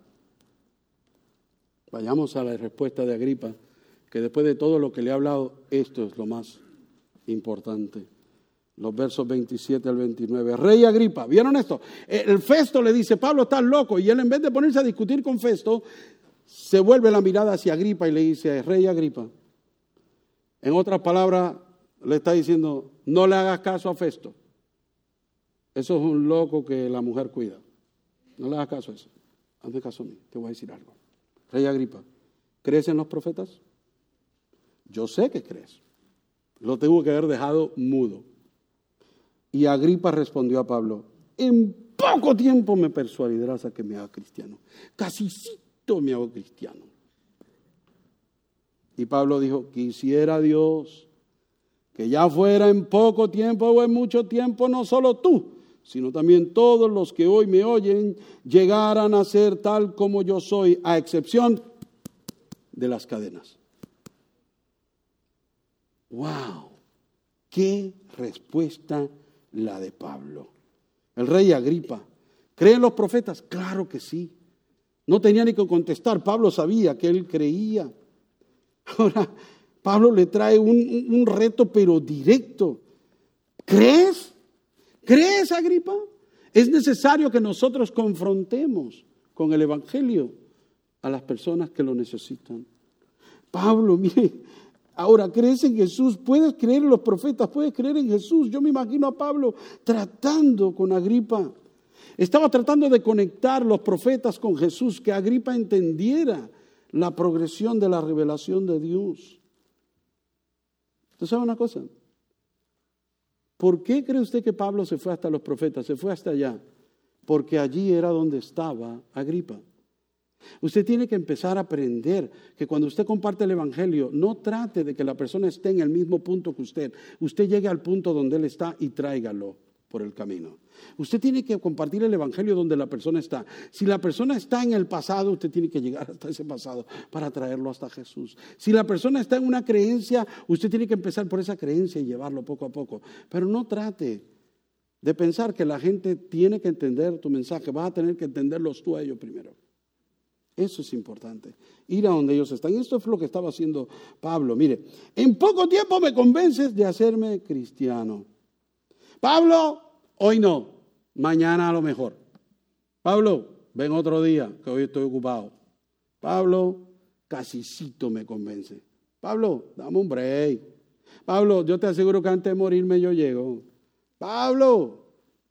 vayamos a la respuesta de Agripa, que después de todo lo que le he hablado, esto es lo más importante. Los versos 27 al 29. Rey Agripa, ¿vieron esto? El Festo le dice, Pablo, estás loco. Y él en vez de ponerse a discutir con Festo, se vuelve la mirada hacia Agripa y le dice, Rey Agripa. En otras palabras, le está diciendo, no le hagas caso a Festo. Eso es un loco que la mujer cuida. No le hagas caso a eso. Hazme caso a mí. Te voy a decir algo. Rey Agripa, ¿crees en los profetas? Yo sé que crees. Lo tengo que haber dejado mudo. Y Agripa respondió a Pablo, en poco tiempo me persuadirás a que me haga cristiano. Me hago cristiano. Y Pablo dijo, quisiera Dios que ya fuera en poco tiempo o en mucho tiempo, no solo tú, sino también todos los que hoy me oyen llegaran a ser tal como yo soy, a excepción de las cadenas. ¡Wow! ¡Qué respuesta la de Pablo! El rey Agripa, ¿creen los profetas? Claro que sí. No tenía ni que contestar, Pablo sabía que él creía. Ahora, Pablo le trae un, reto, pero directo. ¿Crees? ¿Crees, Agripa? Es necesario que nosotros confrontemos con el Evangelio a las personas que lo necesitan. Pablo, mire, ahora crees en Jesús, puedes creer en los profetas, puedes creer en Jesús. Yo me imagino a Pablo tratando con Agripa. Estaba tratando de conectar los profetas con Jesús, que Agripa entendiera la progresión de la revelación de Dios. ¿Usted sabe una cosa? ¿Por qué cree usted que Pablo se fue hasta los profetas? Se fue hasta allá. Porque allí era donde estaba Agripa. Usted tiene que empezar a aprender que cuando usted comparte el Evangelio, no trate de que la persona esté en el mismo punto que usted. Usted llegue al punto donde él está y tráigalo por el camino. Usted tiene que compartir el Evangelio donde la persona está. Si la persona está en el pasado, usted tiene que llegar hasta ese pasado para traerlo hasta Jesús. Si la persona está en una creencia, usted tiene que empezar por esa creencia y llevarlo poco a poco. Pero no trate de pensar que la gente tiene que entender tu mensaje. Vas a tener que entenderlos tú a ellos primero. Eso es importante. Ir a donde ellos están. Esto es lo que estaba haciendo Pablo. Mire, en poco tiempo me convences de hacerme cristiano. Pablo, hoy no, mañana a lo mejor. Pablo, ven otro día, que hoy estoy ocupado. Pablo, casicito me convence. Pablo, dame un break. Pablo, yo te aseguro que antes de morirme yo llego. Pablo,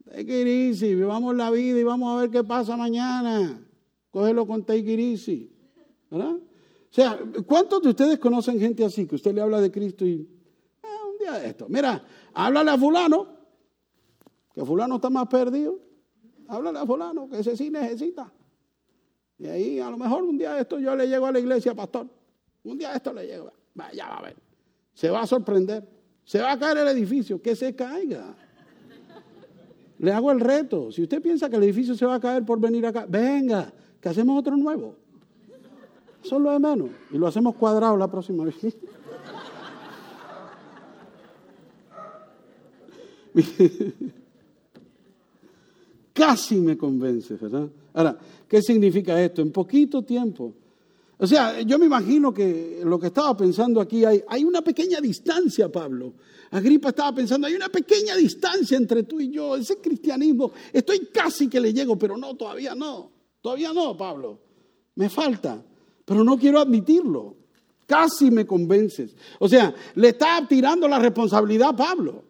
take it easy, vivamos la vida y vamos a ver qué pasa mañana. Cógelo con take it. ¿Verdad? O sea, ¿cuántos de ustedes conocen gente así que usted le habla de Cristo y eh, un día de esto? Mira, háblale a fulano que fulano está más perdido, háblale a fulano, que ese sí necesita. Y ahí a lo mejor un día de esto yo le llego a la iglesia, pastor. Un día de esto le llego, vaya va a ver. Se va a sorprender. Se va a caer el edificio, que se caiga. Le hago el reto. Si usted piensa que el edificio se va a caer por venir acá, venga, que hacemos otro nuevo. Eso es lo de menos. Y lo hacemos cuadrado la próxima vez. Casi me convence, ¿verdad? Ahora, ¿qué significa esto? En poquito tiempo. O sea, yo me imagino que lo que estaba pensando aquí hay, hay una pequeña distancia, Pablo. Agripa estaba pensando, hay una pequeña distancia entre tú y yo, ese cristianismo, estoy casi que le llego, pero no, todavía no, todavía no, Pablo. Me falta, pero no quiero admitirlo. Casi me convences. O sea, le está tirando la responsabilidad a Pablo.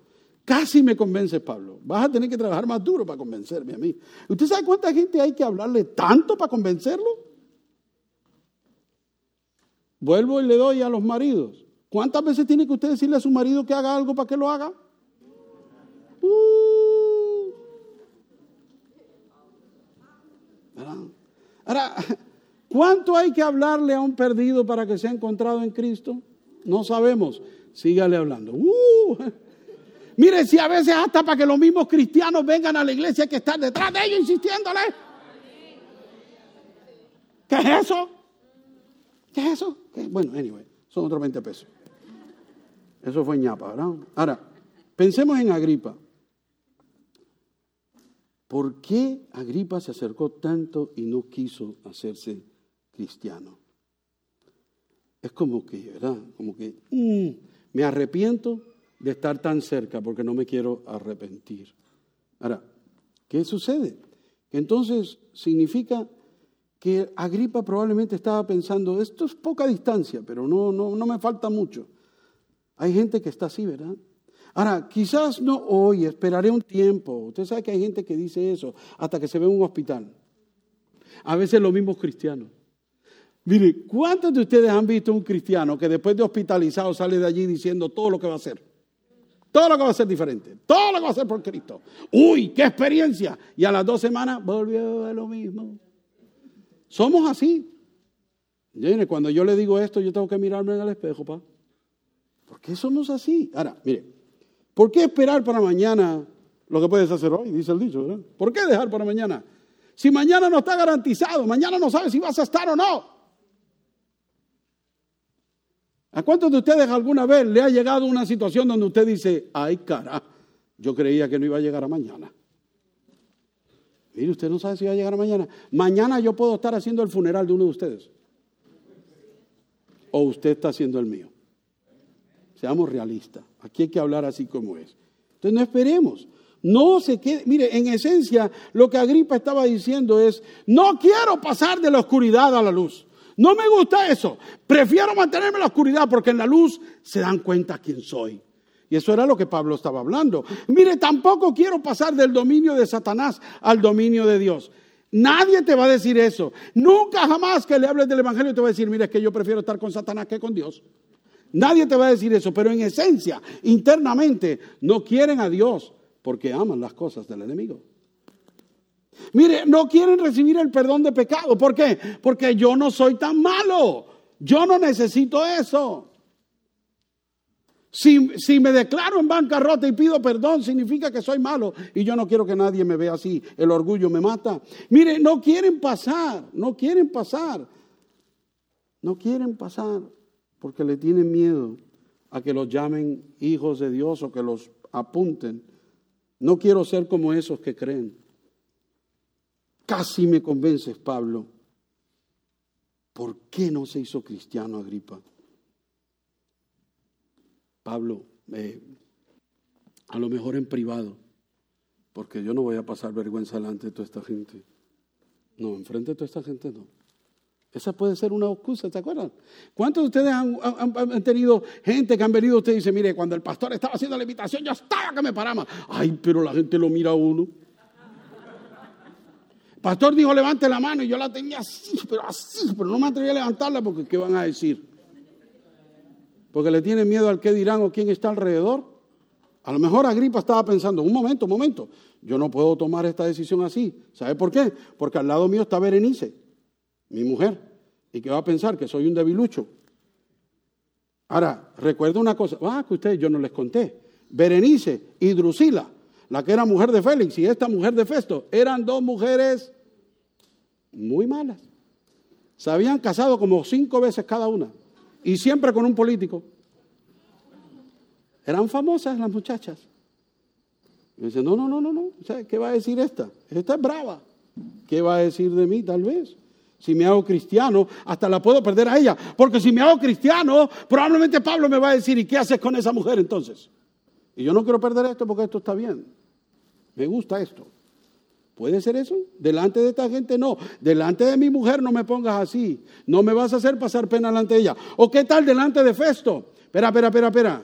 Casi me convences, Pablo. Vas a tener que trabajar más duro para convencerme a mí. ¿Usted sabe cuánta gente hay que hablarle tanto para convencerlo? Vuelvo y le doy a los maridos. ¿Cuántas veces tiene que usted decirle a su marido que haga algo para que lo haga? Uh. Ahora, ¿cuánto hay que hablarle a un perdido para que sea encontrado en Cristo? No sabemos. Sígale hablando. Uh. Mire, si a veces hasta para que los mismos cristianos vengan a la iglesia hay que estar detrás de ellos insistiéndole. ¿Qué es eso? ¿Qué es eso? Bueno, anyway, son otros 20 pesos. Eso fue ñapa, ¿verdad? Ahora, pensemos en Agripa. ¿Por qué Agripa se acercó tanto y no quiso hacerse cristiano? Es como que, ¿verdad? Como que mm, me arrepiento de estar tan cerca porque no me quiero arrepentir. Ahora, ¿qué sucede? Entonces significa que Agripa probablemente estaba pensando, esto es poca distancia, pero no, no, no me falta mucho. Hay gente que está así, ¿verdad? Ahora, quizás no hoy, esperaré un tiempo. Usted sabe que hay gente que dice eso hasta que se ve en un hospital. A veces los mismos cristianos. Mire, ¿cuántos de ustedes han visto un cristiano que después de hospitalizado sale de allí diciendo todo lo que va a hacer? Todo lo que va a ser diferente, todo lo que va a hacer por Cristo. Uy, qué experiencia. Y a las dos semanas volvió a lo mismo. Somos así. Cuando yo le digo esto, yo tengo que mirarme en el espejo, pa. ¿Por qué somos así? Ahora, mire, ¿por qué esperar para mañana lo que puedes hacer hoy? Dice el dicho, ¿verdad? ¿Por qué dejar para mañana? Si mañana no está garantizado, mañana no sabes si vas a estar o no. ¿A cuántos de ustedes alguna vez le ha llegado una situación donde usted dice, ay cara, yo creía que no iba a llegar a mañana? Mire, usted no sabe si va a llegar mañana. Mañana yo puedo estar haciendo el funeral de uno de ustedes. O usted está haciendo el mío. Seamos realistas. Aquí hay que hablar así como es. Entonces no esperemos. No se quede. Mire, en esencia, lo que Agripa estaba diciendo es: no quiero pasar de la oscuridad a la luz. No me gusta eso. Prefiero mantenerme en la oscuridad porque en la luz se dan cuenta quién soy. Y eso era lo que Pablo estaba hablando. Mire, tampoco quiero pasar del dominio de Satanás al dominio de Dios. Nadie te va a decir eso. Nunca jamás que le hables del Evangelio te va a decir, mire, es que yo prefiero estar con Satanás que con Dios. Nadie te va a decir eso, pero en esencia, internamente, no quieren a Dios porque aman las cosas del enemigo. Mire, no quieren recibir el perdón de pecado. ¿Por qué? Porque yo no soy tan malo. Yo no necesito eso. Si, me declaro en bancarrota y pido perdón, significa que soy malo y yo no quiero que nadie me vea así. El orgullo me mata. Mire, no quieren pasar, no quieren pasar. No quieren pasar porque le tienen miedo a que los llamen hijos de Dios o que los apunten. No quiero ser como esos que creen. Casi me convences, Pablo. ¿Por qué no se hizo cristiano Agripa? Pablo, eh, a lo mejor en privado, porque yo no voy a pasar vergüenza delante de toda esta gente. No, enfrente de toda esta gente no. Esa puede ser una excusa, ¿te acuerdan? ¿Cuántos de ustedes han, tenido gente que han venido usted y dice, mire, cuando el pastor estaba haciendo la invitación, yo estaba que me paraba. Ay, pero la gente lo mira a uno. Pastor dijo, levante la mano y yo la tenía así, pero así, pero no me atreví a levantarla porque ¿qué van a decir? porque le tiene miedo al qué dirán o quién está alrededor. A lo mejor Agripa estaba pensando, un momento, un momento, yo no puedo tomar esta decisión así. ¿Sabe por qué? Porque al lado mío está Berenice, mi mujer, y que va a pensar que soy un debilucho. Ahora, recuerda una cosa, ah, que ustedes yo no les conté. Berenice y Drusila, la que era mujer de Félix y esta mujer de Festo, eran dos mujeres muy malas. Se habían casado como cinco veces cada una y siempre con un político. Eran famosas las muchachas. Y dice, no, no, no, no, no. ¿Qué va a decir esta? Esta es brava. ¿Qué va a decir de mí tal vez? Si me hago cristiano, hasta la puedo perder a ella. Porque si me hago cristiano, probablemente Pablo me va a decir, ¿y qué haces con esa mujer entonces? Y yo no quiero perder esto porque esto está bien. Me gusta esto. ¿Puede ser eso? Delante de esta gente no. Delante de mi mujer no me pongas así. No me vas a hacer pasar pena delante de ella. ¿O qué tal delante de Festo? Espera, espera, espera, espera.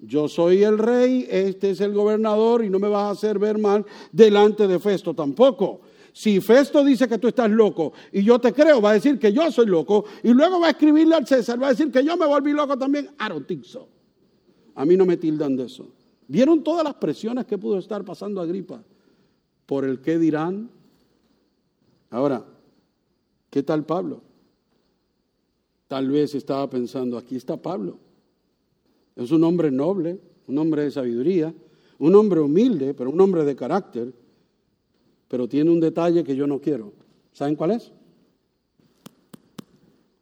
Yo soy el rey, este es el gobernador y no me vas a hacer ver mal delante de Festo tampoco. Si Festo dice que tú estás loco y yo te creo, va a decir que yo soy loco y luego va a escribirle al César, va a decir que yo me volví loco también. I so. A mí no me tildan de eso. ¿Vieron todas las presiones que pudo estar pasando Agripa? por el qué dirán. Ahora, ¿qué tal Pablo? Tal vez estaba pensando, aquí está Pablo. Es un hombre noble, un hombre de sabiduría, un hombre humilde, pero un hombre de carácter, pero tiene un detalle que yo no quiero. ¿Saben cuál es?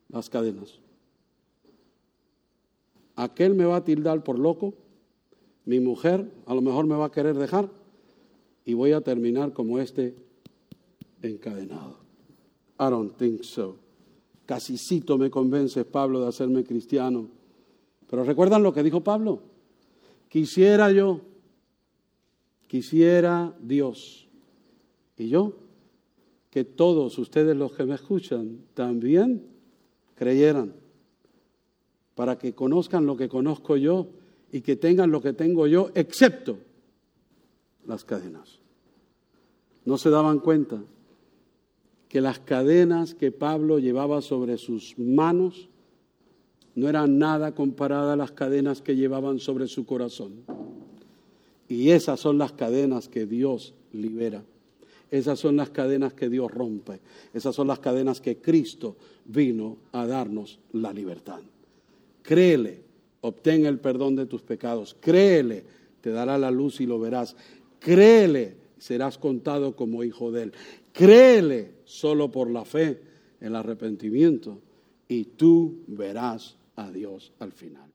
Las cadenas. Aquel me va a tildar por loco, mi mujer a lo mejor me va a querer dejar y voy a terminar como este encadenado. I don't think so. Casicito me convence Pablo de hacerme cristiano. Pero recuerdan lo que dijo Pablo. Quisiera yo, quisiera Dios. Y yo, que todos ustedes los que me escuchan también creyeran, para que conozcan lo que conozco yo y que tengan lo que tengo yo, excepto las cadenas. No se daban cuenta que las cadenas que Pablo llevaba sobre sus manos no eran nada comparadas a las cadenas que llevaban sobre su corazón. Y esas son las cadenas que Dios libera. Esas son las cadenas que Dios rompe. Esas son las cadenas que Cristo vino a darnos la libertad. Créele, obtén el perdón de tus pecados. Créele, te dará la luz y lo verás. Créele, serás contado como hijo de Él. Créele solo por la fe, el arrepentimiento, y tú verás a Dios al final.